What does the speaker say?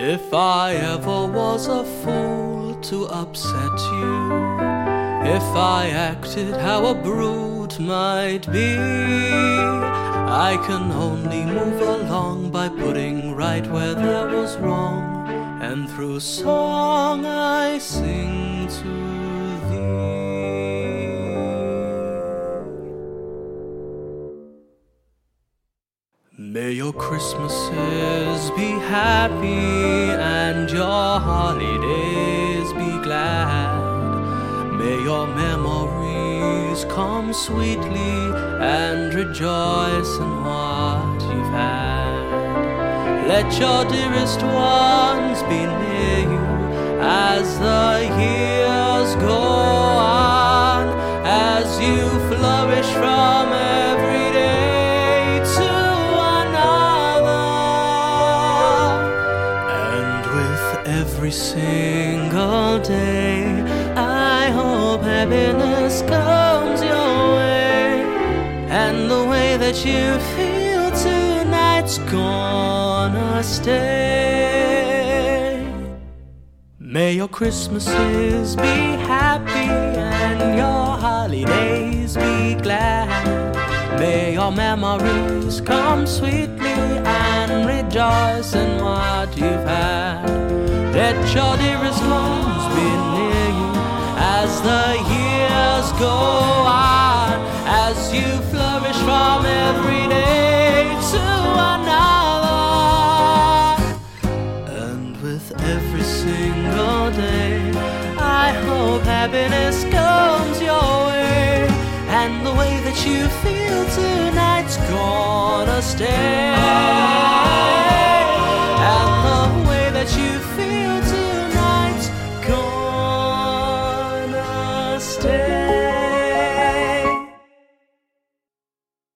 If I ever was a fool to upset you, if I acted how a brute might be, I can only move along by putting right where there was wrong, and through song I sing to May your Christmases be happy and your holidays be glad. May your memories come sweetly and rejoice in what you've had. Let your dearest ones be near you as the years go on, as you flourish from every single day, I hope happiness comes your way. And the way that you feel tonight's gonna stay. May your Christmases be happy and your holidays be glad. May your memories come sweetly and rejoice in what you've had. Let your dearest ones be near you as the years go on, as you flourish from every day to another. And with every single day, I hope happiness comes your way. And the way that you feel tonight's gonna stay.